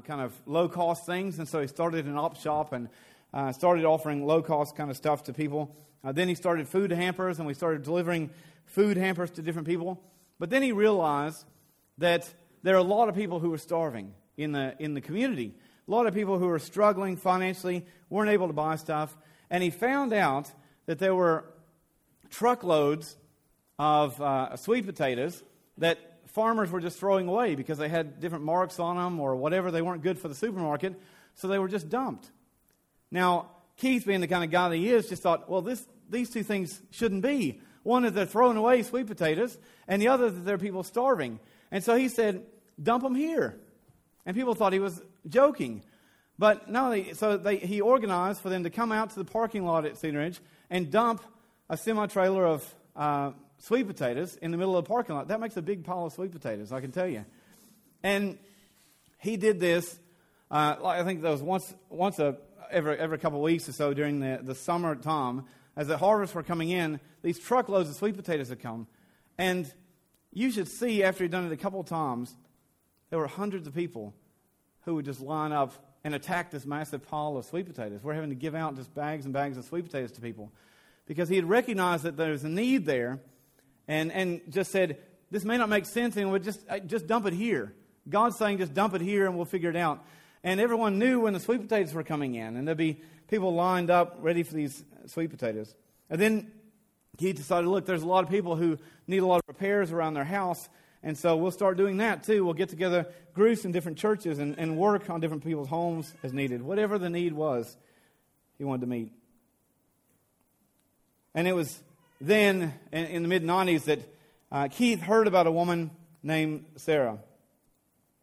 kind of low cost things, and so he started an op shop and uh, started offering low cost kind of stuff to people. Uh, then he started food hampers, and we started delivering food hampers to different people. But then he realized that there are a lot of people who are starving in the, in the community. A lot of people who are struggling financially, weren't able to buy stuff. And he found out that there were truckloads of uh, sweet potatoes that farmers were just throwing away because they had different marks on them or whatever. They weren't good for the supermarket, so they were just dumped. Now, Keith, being the kind of guy that he is, just thought, well, this, these two things shouldn't be. One is they're throwing away sweet potatoes, and the other that there are people starving. And so he said, dump them here. And people thought he was joking. But no, so they, he organized for them to come out to the parking lot at Cedar Ridge and dump a semi trailer of uh, sweet potatoes in the middle of the parking lot. That makes a big pile of sweet potatoes, I can tell you. And he did this, uh, I think that was once, once a, every, every couple of weeks or so during the, the summer time. As the harvests were coming in, these truckloads of sweet potatoes had come. And you should see, after he'd done it a couple of times, there were hundreds of people who would just line up and attack this massive pile of sweet potatoes. We're having to give out just bags and bags of sweet potatoes to people because he had recognized that there's a need there and, and just said, This may not make sense, and would just, uh, just dump it here. God's saying, Just dump it here and we'll figure it out. And everyone knew when the sweet potatoes were coming in, and there'd be people lined up ready for these sweet potatoes. And then he decided, Look, there's a lot of people who need a lot of repairs around their house. And so we'll start doing that too. We'll get together groups in different churches and, and work on different people's homes as needed. Whatever the need was, he wanted to meet. And it was then, in, the mid 90s, that uh, Keith heard about a woman named Sarah.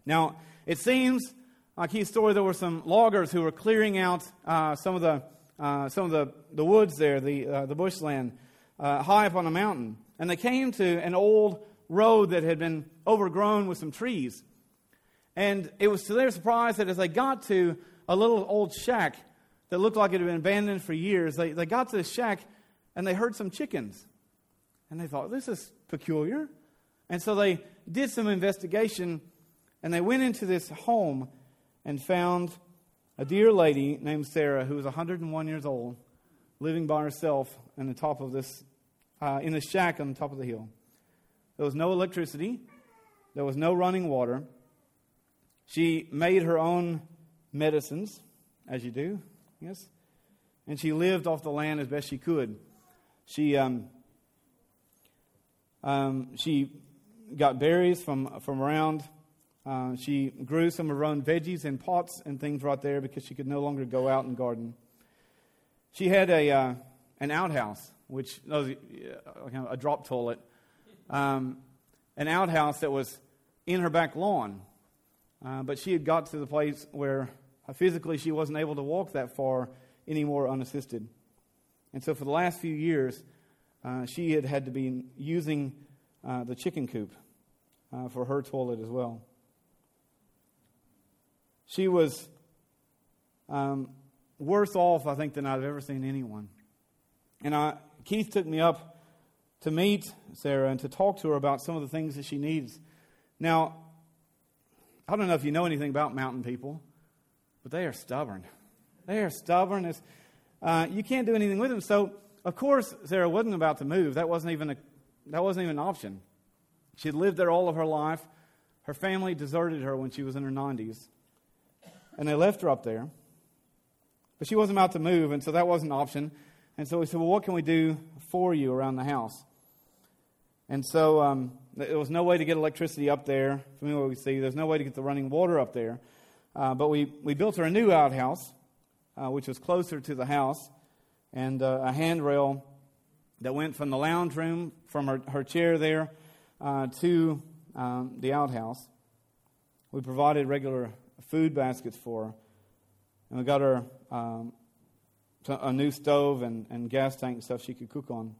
Now, it seems, uh, Keith's story, there were some loggers who were clearing out uh, some of the uh, some of the, the woods there, the, uh, the bushland, uh, high up on a mountain. And they came to an old road that had been overgrown with some trees. And it was to their surprise that as they got to a little old shack that looked like it had been abandoned for years, they, they got to the shack and they heard some chickens. And they thought, this is peculiar. And so they did some investigation and they went into this home and found a dear lady named Sarah who was 101 years old living by herself in the top of this, uh, in the shack on the top of the hill. There was no electricity, there was no running water. She made her own medicines, as you do, yes, and she lived off the land as best she could. She, um, um, she got berries from, from around. Uh, she grew some of her own veggies in pots and things right there because she could no longer go out and garden. She had a, uh, an outhouse, which was a drop toilet um, an outhouse that was in her back lawn. Uh, but she had got to the place where uh, physically she wasn't able to walk that far anymore unassisted. And so for the last few years, uh, she had had to be using uh, the chicken coop uh, for her toilet as well. She was um, worse off, I think, than I've ever seen anyone. And I, Keith took me up to meet Sarah and to talk to her about some of the things that she needs. Now, I don't know if you know anything about mountain people, but they are stubborn. They are stubborn. As, uh, you can't do anything with them. So, of course, Sarah wasn't about to move. That wasn't even a, that wasn't even an option. She had lived there all of her life. Her family deserted her when she was in her 90s, and they left her up there. But she wasn't about to move, and so that wasn't an option. And so we said, Well, what can we do for you around the house? And so um, there was no way to get electricity up there. From me what we see, there's no way to get the running water up there. Uh, but we, we built her a new outhouse, uh, which was closer to the house, and uh, a handrail that went from the lounge room, from her, her chair there, uh, to um, the outhouse. We provided regular food baskets for her, and we got her um, a new stove and, and gas tank and stuff she could cook on.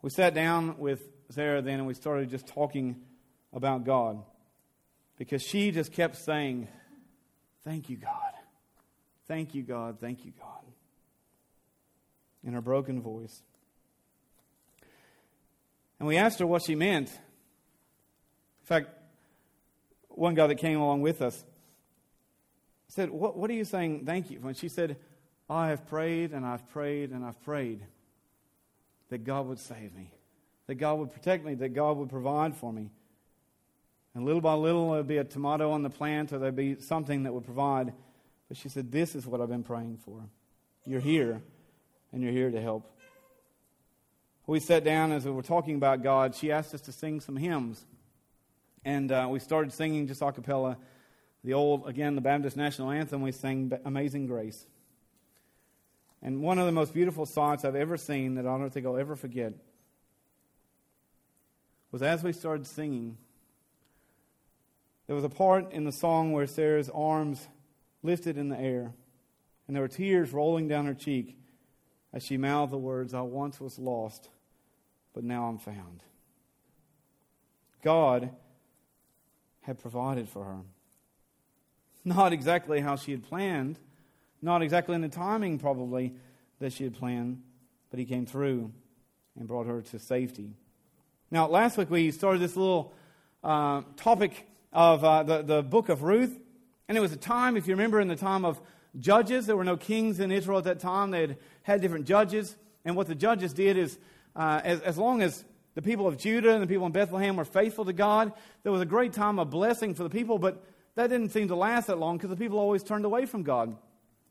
We sat down with Sarah then and we started just talking about God because she just kept saying, Thank you, God. Thank you, God. Thank you, God. In her broken voice. And we asked her what she meant. In fact, one guy that came along with us said, what, what are you saying thank you? When she said, I have prayed and I've prayed and I've prayed that God would save me, that God would protect me, that God would provide for me. And little by little, there'd be a tomato on the plant or there'd be something that would provide. But she said, This is what I've been praying for. You're here, and you're here to help. We sat down as we were talking about God. She asked us to sing some hymns. And uh, we started singing just a cappella the old, again, the Baptist national anthem. We sang Amazing Grace. And one of the most beautiful songs I've ever seen that I don't think I'll ever forget was as we started singing, there was a part in the song where Sarah's arms lifted in the air, and there were tears rolling down her cheek as she mouthed the words, I once was lost, but now I'm found. God had provided for her. Not exactly how she had planned, not exactly in the timing, probably, that she had planned, but He came through and brought her to safety. Now, last week we started this little uh, topic of uh, the, the book of Ruth. And it was a time, if you remember, in the time of judges. There were no kings in Israel at that time. They had had different judges. And what the judges did is, uh, as, as long as the people of Judah and the people in Bethlehem were faithful to God, there was a great time of blessing for the people. But that didn't seem to last that long because the people always turned away from God.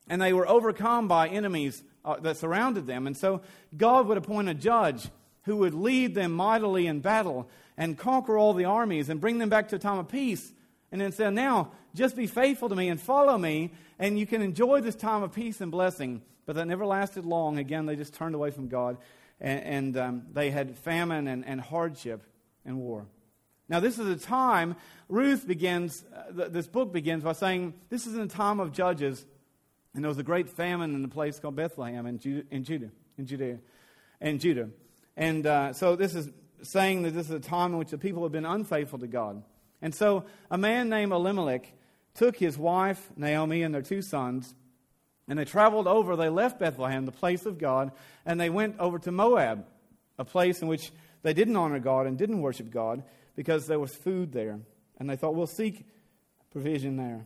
And they were overcome by enemies uh, that surrounded them. And so God would appoint a judge who would lead them mightily in battle and conquer all the armies and bring them back to a time of peace. And then said, now, just be faithful to me and follow me, and you can enjoy this time of peace and blessing. But that never lasted long. Again, they just turned away from God, and, and um, they had famine and, and hardship and war. Now, this is a time, Ruth begins, uh, this book begins by saying, this is in a time of judges, and there was a great famine in a place called Bethlehem in, Judah, in Judah, in Judea, and Judah. And uh, so this is saying that this is a time in which the people have been unfaithful to God. And so a man named Elimelech took his wife, Naomi, and their two sons, and they traveled over. They left Bethlehem, the place of God, and they went over to Moab, a place in which they didn't honor God and didn't worship God because there was food there. And they thought, we'll seek provision there.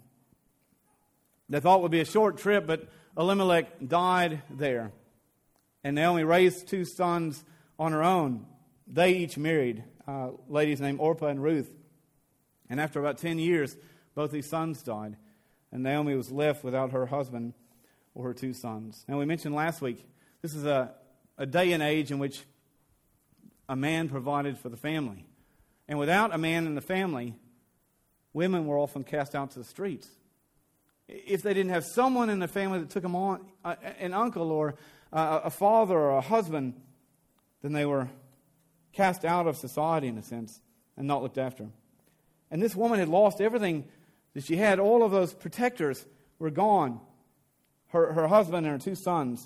They thought it would be a short trip, but Elimelech died there. And Naomi raised two sons on her own. They each married uh, ladies named Orpah and Ruth. And after about 10 years, both these sons died. And Naomi was left without her husband or her two sons. Now, we mentioned last week, this is a, a day and age in which a man provided for the family. And without a man in the family, women were often cast out to the streets. If they didn't have someone in the family that took them on, uh, an uncle or a father or a husband, then they were cast out of society in a sense and not looked after. And this woman had lost everything that she had. All of those protectors were gone her, her husband and her two sons.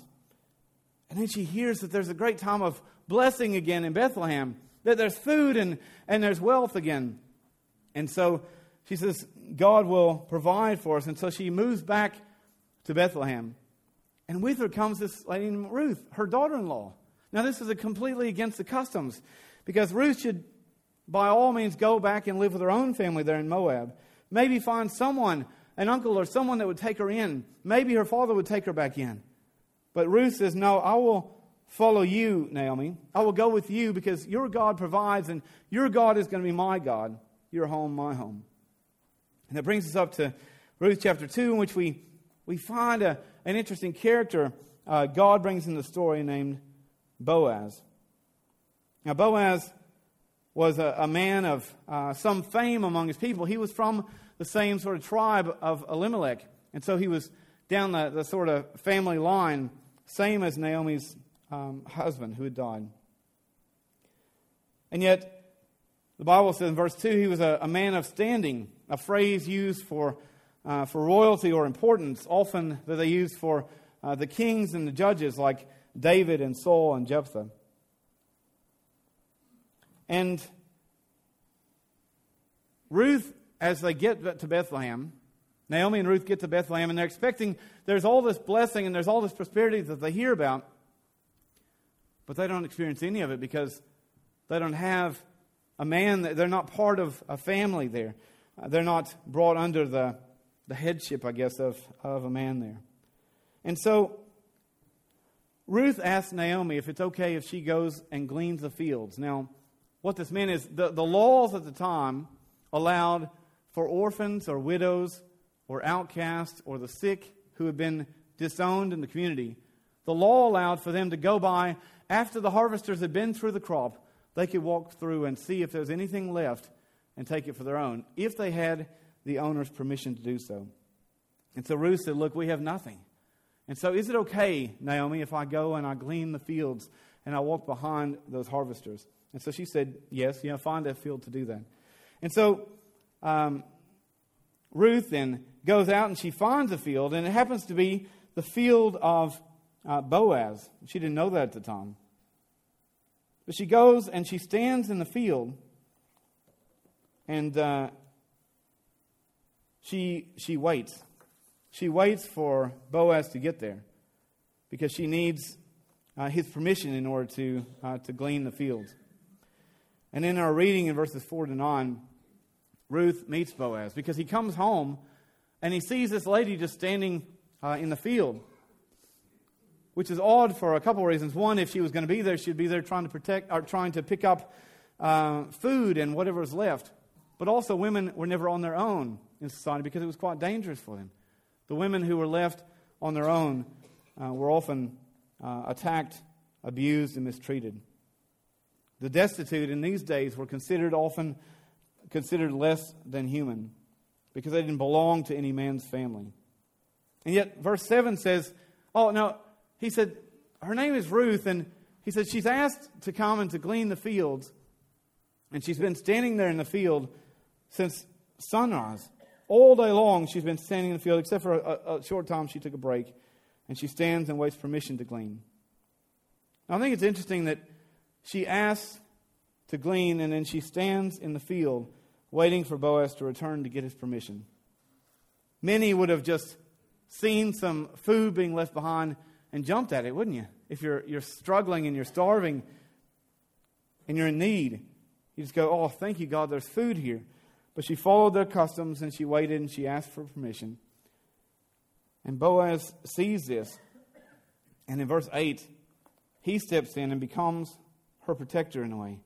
And then she hears that there's a great time of blessing again in Bethlehem, that there's food and, and there's wealth again. And so she says, God will provide for us. And so she moves back to Bethlehem. And with her comes this lady named Ruth, her daughter in law. Now, this is completely against the customs because Ruth should, by all means, go back and live with her own family there in Moab. Maybe find someone, an uncle or someone that would take her in. Maybe her father would take her back in. But Ruth says, No, I will follow you, Naomi. I will go with you because your God provides, and your God is going to be my God. Your home, my home. And that brings us up to Ruth chapter 2, in which we, we find a, an interesting character uh, God brings in the story named Boaz. Now, Boaz was a, a man of uh, some fame among his people. He was from the same sort of tribe of Elimelech. And so he was down the, the sort of family line, same as Naomi's um, husband who had died. And yet, the Bible says in verse 2 he was a, a man of standing, a phrase used for, uh, for royalty or importance, often that they use for uh, the kings and the judges, like David and Saul and Jephthah. And Ruth, as they get to Bethlehem, Naomi and Ruth get to Bethlehem, and they're expecting there's all this blessing and there's all this prosperity that they hear about, but they don't experience any of it because they don't have a man, they're not part of a family there. uh, they're not brought under the, the headship, I guess, of, of a man there. And so Ruth asks Naomi if it's okay if she goes and gleans the fields. Now, what this meant is the, the laws at the time allowed for orphans or widows or outcasts or the sick who had been disowned in the community. The law allowed for them to go by after the harvesters had been through the crop. They could walk through and see if there was anything left and take it for their own, if they had the owner's permission to do so. And so Ruth said, Look, we have nothing. And so, is it okay, Naomi, if I go and I glean the fields and I walk behind those harvesters? And so she said, Yes, you know, find a field to do that. And so um, Ruth then goes out and she finds a field, and it happens to be the field of uh, Boaz. She didn't know that at the time. But she goes and she stands in the field, and uh, she, she waits. She waits for Boaz to get there because she needs uh, his permission in order to, uh, to glean the fields. And in our reading in verses 4 to 9, Ruth meets Boaz because he comes home and he sees this lady just standing uh, in the field, which is odd for a couple of reasons. One, if she was going to be there, she'd be there trying to protect or trying to pick up uh, food and whatever was left. But also, women were never on their own in society because it was quite dangerous for them. The women who were left on their own uh, were often uh, attacked, abused, and mistreated. The destitute in these days were considered often considered less than human because they didn't belong to any man's family. And yet, verse 7 says, Oh, no, he said, her name is Ruth, and he said she's asked to come and to glean the fields, and she's been standing there in the field since sunrise. All day long, she's been standing in the field, except for a, a short time she took a break, and she stands and waits permission to glean. Now, I think it's interesting that she asks to glean, and then she stands in the field waiting for Boaz to return to get his permission. Many would have just seen some food being left behind and jumped at it, wouldn't you? If you're, you're struggling and you're starving and you're in need, you just go, Oh, thank you, God, there's food here. But she followed their customs and she waited and she asked for permission. And Boaz sees this. And in verse 8, he steps in and becomes her protector in a way.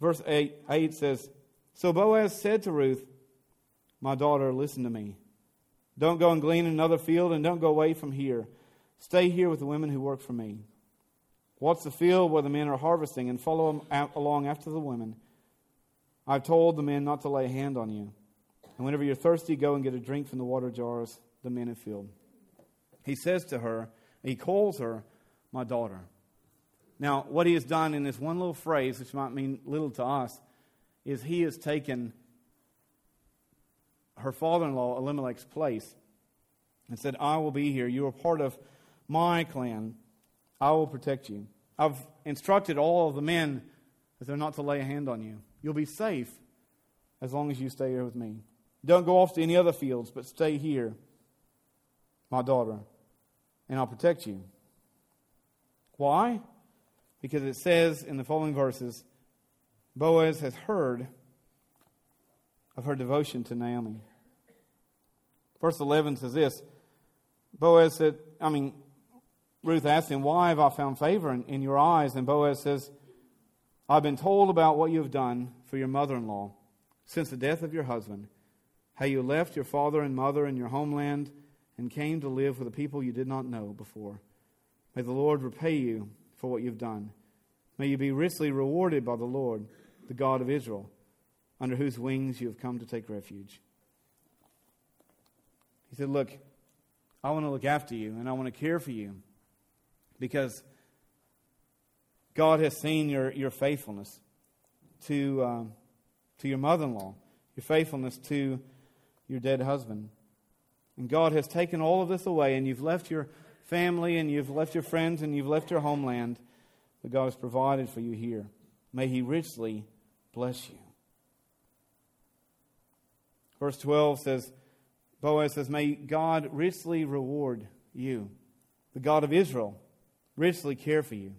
Verse 8, 8 says, So Boaz said to Ruth, My daughter, listen to me. Don't go and glean in another field, and don't go away from here. Stay here with the women who work for me. Watch the field where the men are harvesting, and follow along after the women. I've told the men not to lay a hand on you. And whenever you're thirsty, go and get a drink from the water jars the men have filled. He says to her, he calls her, my daughter. Now, what he has done in this one little phrase, which might mean little to us, is he has taken her father in law, Elimelech's place, and said, I will be here. You are part of my clan. I will protect you. I've instructed all of the men that they're not to lay a hand on you. You'll be safe as long as you stay here with me. Don't go off to any other fields, but stay here, my daughter, and I'll protect you. Why? Because it says in the following verses Boaz has heard of her devotion to Naomi. Verse 11 says this Boaz said, I mean, Ruth asked him, Why have I found favor in, in your eyes? And Boaz says, I've been told about what you have done for your mother in law since the death of your husband, how you left your father and mother and your homeland and came to live with a people you did not know before. May the Lord repay you for what you've done. May you be richly rewarded by the Lord, the God of Israel, under whose wings you have come to take refuge. He said, Look, I want to look after you and I want to care for you because God has seen your, your faithfulness to, uh, to your mother in law, your faithfulness to your dead husband. And God has taken all of this away, and you've left your family, and you've left your friends, and you've left your homeland but God has provided for you here. May He richly bless you. Verse 12 says, Boaz says, May God richly reward you. The God of Israel richly care for you.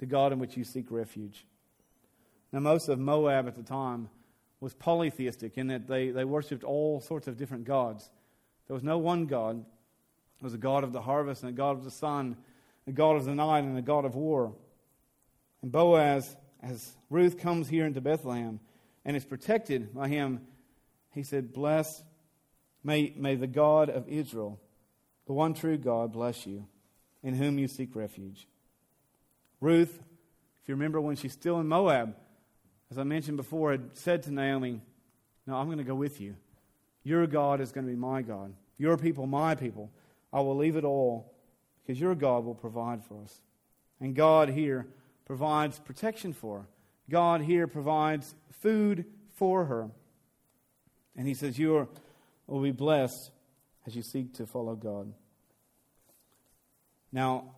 The God in which you seek refuge. Now, most of Moab at the time was polytheistic in that they, they worshiped all sorts of different gods. There was no one God. There was a God of the harvest and a God of the sun, a God of the night and a God of war. And Boaz, as Ruth comes here into Bethlehem and is protected by him, he said, Bless, may, may the God of Israel, the one true God, bless you, in whom you seek refuge. Ruth, if you remember when she's still in Moab, as I mentioned before, had said to Naomi, No, I'm going to go with you. Your God is going to be my God. Your people, my people. I will leave it all because your God will provide for us. And God here provides protection for her. God here provides food for her. And he says, You will be blessed as you seek to follow God. Now,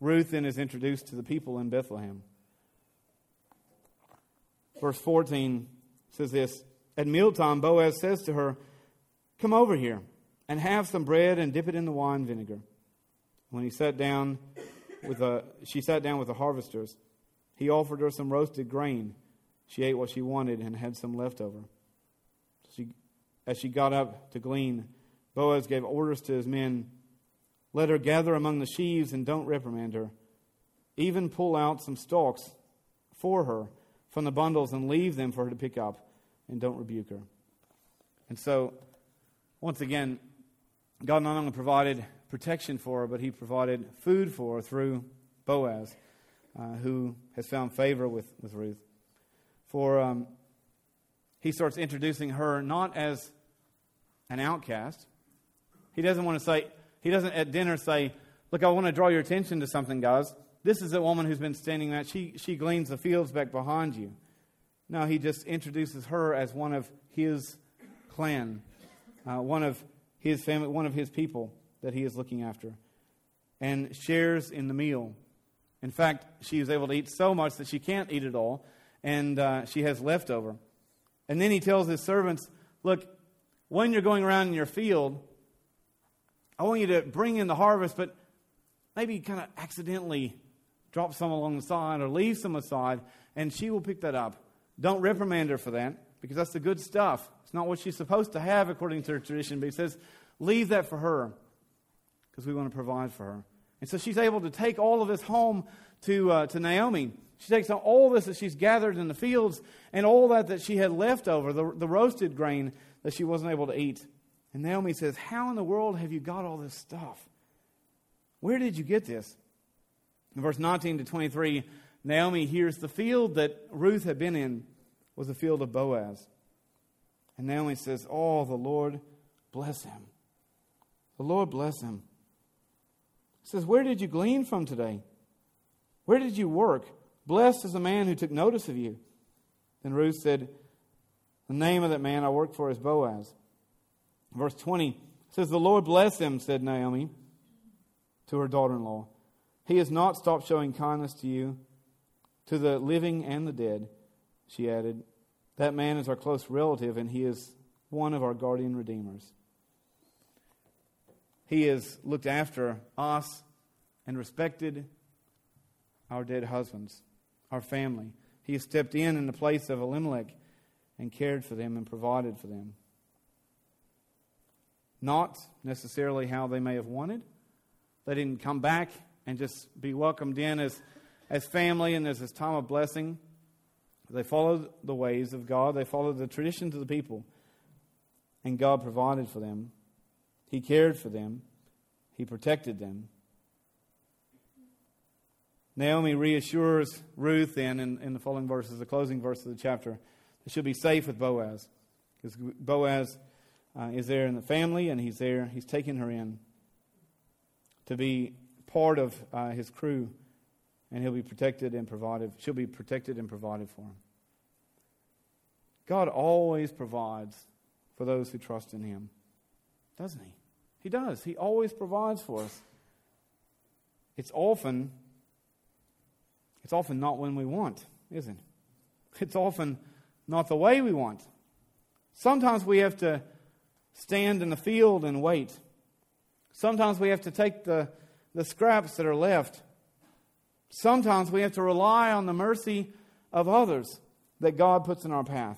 Ruth then is introduced to the people in Bethlehem. Verse 14 says this At mealtime, Boaz says to her, Come over here and have some bread and dip it in the wine vinegar. When he sat down with a, she sat down with the harvesters. He offered her some roasted grain. She ate what she wanted and had some left over. She, as she got up to glean, Boaz gave orders to his men Let her gather among the sheaves and don't reprimand her. Even pull out some stalks for her from the bundles and leave them for her to pick up, and don't rebuke her. And so, once again, God not only provided protection for her, but He provided food for her through Boaz, uh, who has found favor with, with Ruth. For um, He starts introducing her not as an outcast. He doesn't want to say, He doesn't at dinner say, Look, I want to draw your attention to something, guys. This is a woman who's been standing there. She, she gleans the fields back behind you. No, he just introduces her as one of his clan, uh, one of his family, one of his people that he is looking after, and shares in the meal. In fact, she is able to eat so much that she can't eat it all, and uh, she has leftover. And then he tells his servants, Look, when you're going around in your field, I want you to bring in the harvest, but maybe kind of accidentally drop some along the side or leave some aside, and she will pick that up. Don't reprimand her for that because that's the good stuff. Not what she's supposed to have according to her tradition, but he says, leave that for her because we want to provide for her. And so she's able to take all of this home to, uh, to Naomi. She takes all this that she's gathered in the fields and all that that she had left over, the, the roasted grain that she wasn't able to eat. And Naomi says, How in the world have you got all this stuff? Where did you get this? In verse 19 to 23, Naomi hears the field that Ruth had been in was the field of Boaz. And Naomi says, Oh, the Lord bless him. The Lord bless him. He says, Where did you glean from today? Where did you work? Blessed is the man who took notice of you. Then Ruth said, The name of that man I work for is Boaz. Verse 20 says, The Lord bless him, said Naomi to her daughter in law. He has not stopped showing kindness to you, to the living and the dead, she added. That man is our close relative, and he is one of our guardian redeemers. He has looked after us and respected our dead husbands, our family. He has stepped in in the place of Elimelech and cared for them and provided for them. Not necessarily how they may have wanted. They didn't come back and just be welcomed in as, as family and as this time of blessing. They followed the ways of God, they followed the traditions of the people, and God provided for them. He cared for them, He protected them. Naomi reassures Ruth then in, in the following verses, the closing verse of the chapter, that she'll be safe with Boaz. Because Boaz uh, is there in the family and he's there, he's taken her in to be part of uh, his crew, and he'll be protected and provided. She'll be protected and provided for him. God always provides for those who trust in him, doesn't he? He does. He always provides for us. It's often it's often not when we want, isn't it? It's often not the way we want. Sometimes we have to stand in the field and wait. Sometimes we have to take the the scraps that are left. Sometimes we have to rely on the mercy of others that God puts in our path.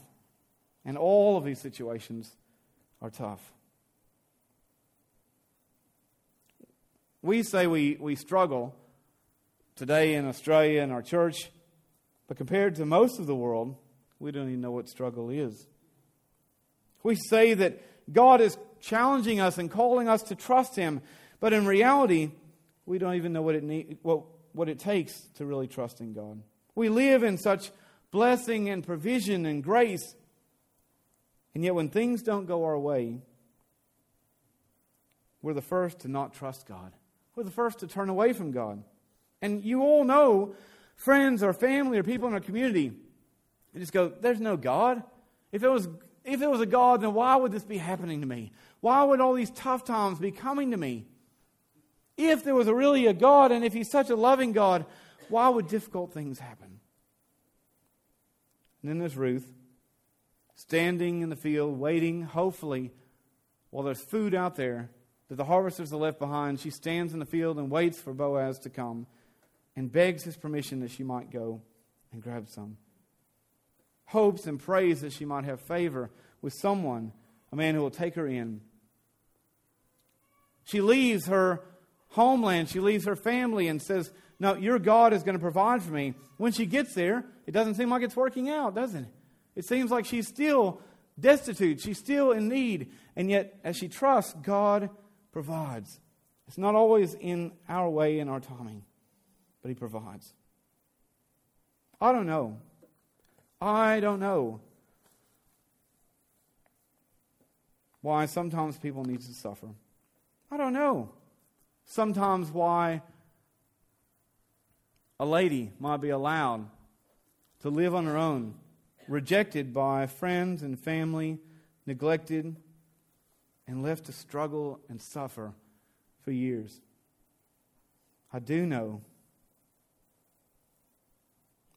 And all of these situations are tough. We say we, we struggle today in Australia in our church, but compared to most of the world, we don't even know what struggle is. We say that God is challenging us and calling us to trust Him, but in reality, we don't even know what it, need, what, what it takes to really trust in God. We live in such blessing and provision and grace, and yet when things don't go our way, we're the first to not trust God. We're the first to turn away from God. And you all know friends or family or people in our community, you just go, There's no God. If it was if there was a God, then why would this be happening to me? Why would all these tough times be coming to me? If there was really a God, and if He's such a loving God, why would difficult things happen? And then there's Ruth, standing in the field, waiting, hopefully, while there's food out there that the harvesters are left behind. She stands in the field and waits for Boaz to come and begs his permission that she might go and grab some. Hopes and prays that she might have favor with someone, a man who will take her in. She leaves her homeland, she leaves her family, and says, No, your God is going to provide for me. When she gets there, it doesn't seem like it's working out, does it? It seems like she's still destitute, she's still in need, and yet, as she trusts, God provides. It's not always in our way, in our timing, but He provides. I don't know. I don't know why sometimes people need to suffer. I don't know. Sometimes why a lady might be allowed to live on her own, rejected by friends and family, neglected, and left to struggle and suffer for years. I do know.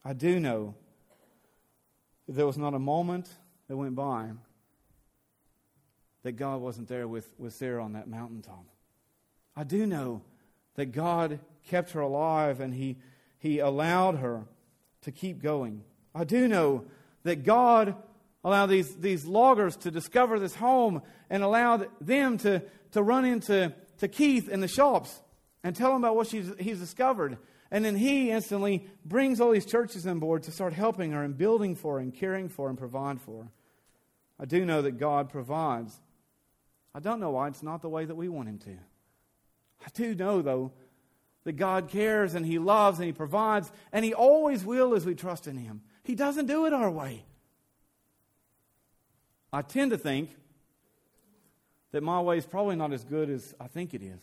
I do know that there was not a moment that went by that God wasn't there with, with Sarah on that mountaintop. I do know that God kept her alive and he, he allowed her to keep going. I do know that God allowed these, these loggers to discover this home and allowed them to, to run into to Keith in the shops and tell him about what she's, he's discovered. And then he instantly brings all these churches on board to start helping her and building for her and caring for her and provide for her. I do know that God provides. I don't know why it's not the way that we want him to. I do know, though, that God cares and he loves and he provides, and he always will as we trust in him. He doesn't do it our way. I tend to think that my way is probably not as good as I think it is.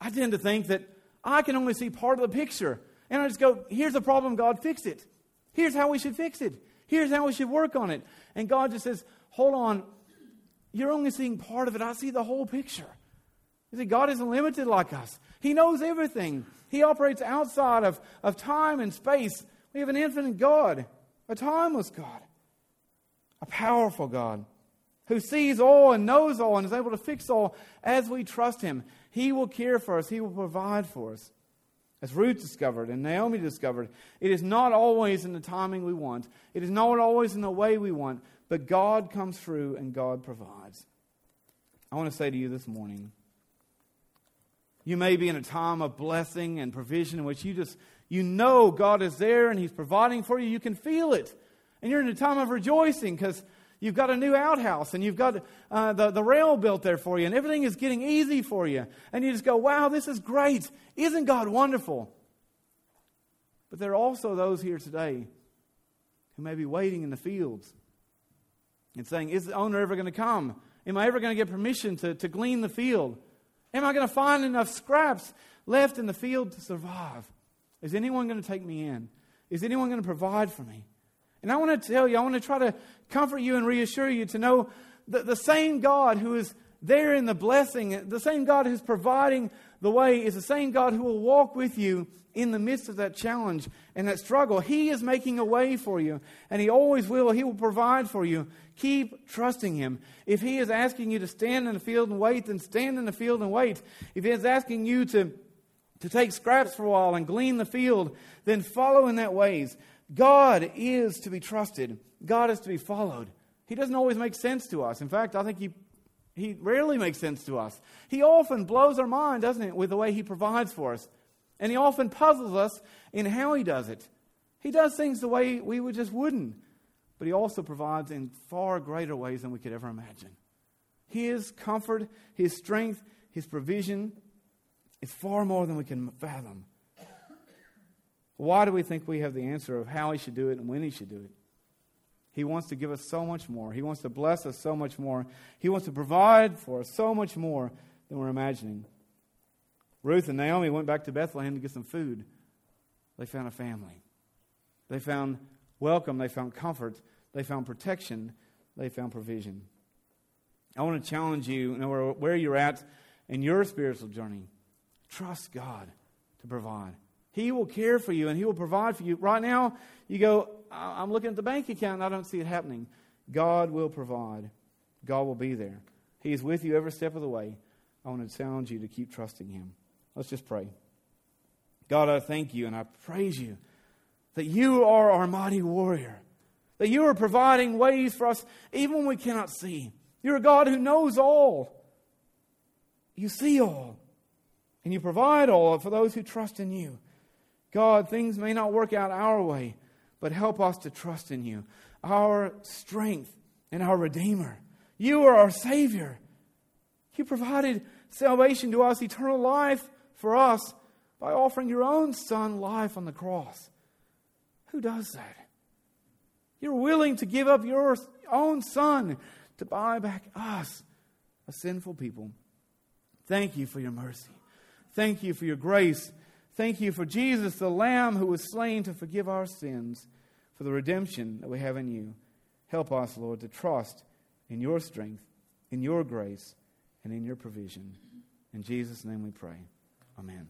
I tend to think that I can only see part of the picture. And I just go, here's the problem, God, fix it. Here's how we should fix it. Here's how we should work on it. And God just says, hold on, you're only seeing part of it. I see the whole picture. You see, God isn't limited like us. He knows everything. He operates outside of, of time and space. We have an infinite God, a timeless God a powerful God who sees all and knows all and is able to fix all as we trust him. He will care for us, he will provide for us. As Ruth discovered and Naomi discovered, it is not always in the timing we want, it is not always in the way we want, but God comes through and God provides. I want to say to you this morning you may be in a time of blessing and provision in which you just you know God is there and he's providing for you you can feel it and you're in a time of rejoicing because you've got a new outhouse and you've got uh, the, the rail built there for you and everything is getting easy for you. And you just go, wow, this is great. Isn't God wonderful? But there are also those here today who may be waiting in the fields and saying, is the owner ever going to come? Am I ever going to get permission to, to glean the field? Am I going to find enough scraps left in the field to survive? Is anyone going to take me in? Is anyone going to provide for me? And I want to tell you, I want to try to comfort you and reassure you to know that the same God who is there in the blessing, the same God who's providing the way, is the same God who will walk with you in the midst of that challenge and that struggle. He is making a way for you, and He always will. He will provide for you. Keep trusting Him. If He is asking you to stand in the field and wait, then stand in the field and wait. If He is asking you to, to take scraps for a while and glean the field, then follow in that ways. God is to be trusted, God is to be followed. He doesn't always make sense to us. In fact, I think he, he rarely makes sense to us. He often blows our mind, doesn't it, with the way he provides for us. And he often puzzles us in how he does it. He does things the way we would just wouldn't, but he also provides in far greater ways than we could ever imagine. His comfort, his strength, his provision is far more than we can fathom. Why do we think we have the answer of how he should do it and when he should do it? He wants to give us so much more. He wants to bless us so much more. He wants to provide for us so much more than we're imagining. Ruth and Naomi went back to Bethlehem to get some food. They found a family. They found welcome. They found comfort. They found protection. They found provision. I want to challenge you, you know, where you're at in your spiritual journey. Trust God to provide. He will care for you and He will provide for you. Right now, you go, I'm looking at the bank account and I don't see it happening. God will provide, God will be there. He is with you every step of the way. I want to challenge you to keep trusting Him. Let's just pray. God, I thank you and I praise you that you are our mighty warrior, that you are providing ways for us even when we cannot see. You're a God who knows all. You see all. And you provide all for those who trust in you. God, things may not work out our way, but help us to trust in you, our strength and our Redeemer. You are our Savior. You provided salvation to us, eternal life for us, by offering your own Son life on the cross. Who does that? You're willing to give up your own Son to buy back us, a sinful people. Thank you for your mercy. Thank you for your grace. Thank you for Jesus, the Lamb who was slain to forgive our sins, for the redemption that we have in you. Help us, Lord, to trust in your strength, in your grace, and in your provision. In Jesus' name we pray. Amen.